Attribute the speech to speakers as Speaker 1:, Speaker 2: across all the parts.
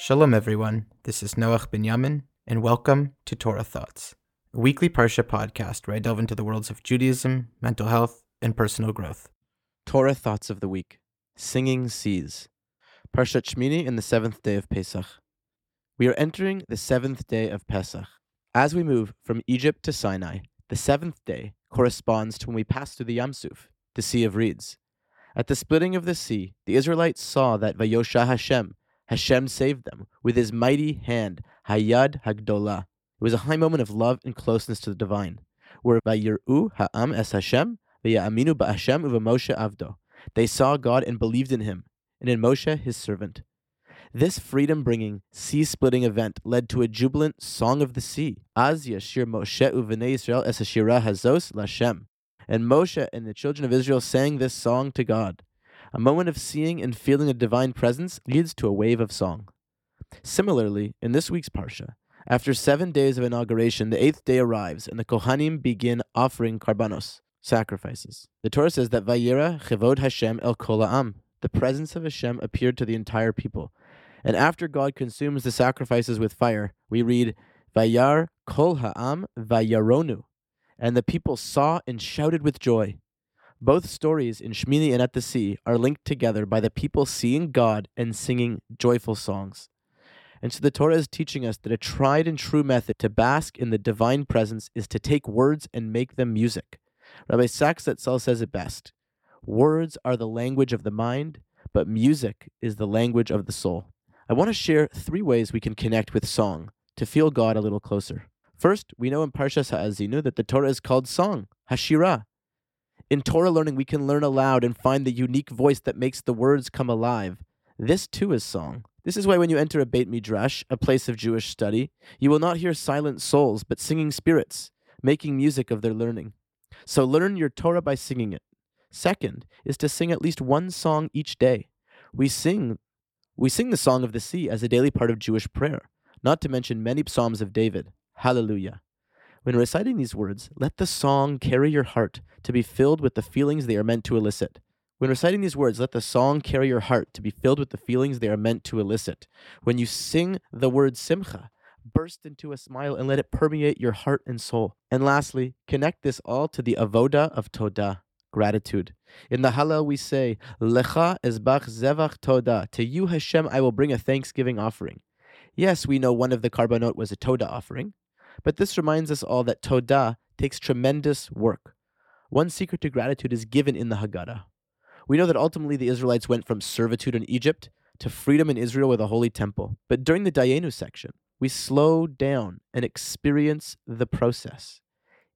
Speaker 1: Shalom, everyone. This is Noach Binyamin, and welcome to Torah Thoughts, a weekly Parsha podcast where I delve into the worlds of Judaism, mental health, and personal growth.
Speaker 2: Torah Thoughts of the Week Singing Seas. Parshat Shmini in the seventh day of Pesach. We are entering the seventh day of Pesach. As we move from Egypt to Sinai, the seventh day corresponds to when we pass through the Yamsuf, the Sea of Reeds. At the splitting of the sea, the Israelites saw that Vayosha Hashem, Hashem saved them with his mighty hand, Hayad Hagdolah. It was a high moment of love and closeness to the divine, where Vayir'u Ha'am es Hashem, Vayaminu ba'Hashem uva Moshe avdo. They saw God and believed in him, and in Moshe his servant. This freedom bringing, sea splitting event led to a jubilant song of the sea. Az yashir Moshe uvnei Israel es hashira hazos lashem. And Moshe and the children of Israel sang this song to God. A moment of seeing and feeling a divine presence leads to a wave of song. Similarly, in this week's Parsha, after seven days of inauguration, the eighth day arrives and the Kohanim begin offering karbanos, sacrifices. The Torah says that Vayera chevod Hashem el kol ha'am, the presence of Hashem appeared to the entire people. And after God consumes the sacrifices with fire, we read, Vayar kol ha'am vayaronu, and the people saw and shouted with joy. Both stories in Shmini and at the sea are linked together by the people seeing God and singing joyful songs. And so the Torah is teaching us that a tried and true method to bask in the divine presence is to take words and make them music. Rabbi Sacks Etzel says it best Words are the language of the mind, but music is the language of the soul. I want to share three ways we can connect with song to feel God a little closer. First, we know in Parshas Ha'azinu that the Torah is called song, Hashirah. In Torah learning, we can learn aloud and find the unique voice that makes the words come alive. This too is song. This is why when you enter a Beit Midrash, a place of Jewish study, you will not hear silent souls, but singing spirits, making music of their learning. So learn your Torah by singing it. Second is to sing at least one song each day. We sing we sing the song of the sea as a daily part of Jewish prayer, not to mention many psalms of David. Hallelujah. When reciting these words, let the song carry your heart to be filled with the feelings they are meant to elicit. When reciting these words, let the song carry your heart to be filled with the feelings they are meant to elicit. When you sing the word simcha, burst into a smile and let it permeate your heart and soul. And lastly, connect this all to the avoda of todah, gratitude. In the Hallel, we say, Lecha ezbach zevach todah. To you, Hashem, I will bring a thanksgiving offering. Yes, we know one of the karbanot was a todah offering, but this reminds us all that todah takes tremendous work. One secret to gratitude is given in the Haggadah. We know that ultimately the Israelites went from servitude in Egypt to freedom in Israel with a holy temple. But during the Dayenu section, we slow down and experience the process,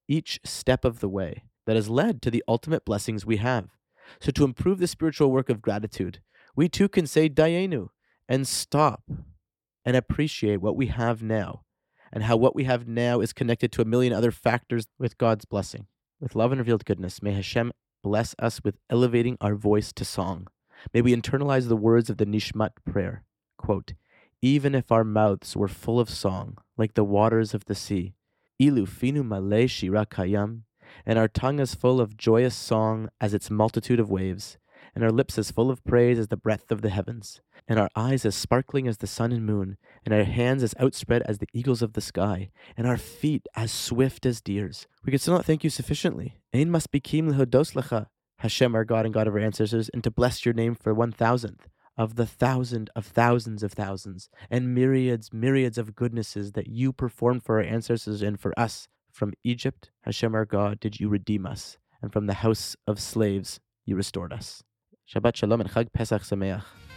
Speaker 2: each step of the way that has led to the ultimate blessings we have. So, to improve the spiritual work of gratitude, we too can say Dayenu and stop and appreciate what we have now and how what we have now is connected to a million other factors with God's blessing. With love and revealed goodness, may Hashem bless us with elevating our voice to song. May we internalize the words of the Nishmat prayer. Quote, Even if our mouths were full of song, like the waters of the sea, ilu finu male shira kayam, and our tongue is full of joyous song as its multitude of waves, and our lips as full of praise as the breadth of the heavens, and our eyes as sparkling as the sun and moon, and our hands as outspread as the eagles of the sky, and our feet as swift as deers. We could still not thank you sufficiently. Ein maspikim lehodos lecha, Hashem, our God and God of our ancestors, and to bless your name for one thousandth of the thousand of thousands of thousands, and myriads, myriads of goodnesses that you performed for our ancestors and for us. From Egypt, Hashem, our God, did you redeem us, and from the house of slaves, you restored us. Shabbat Shalom and Chag Pesach Sameach.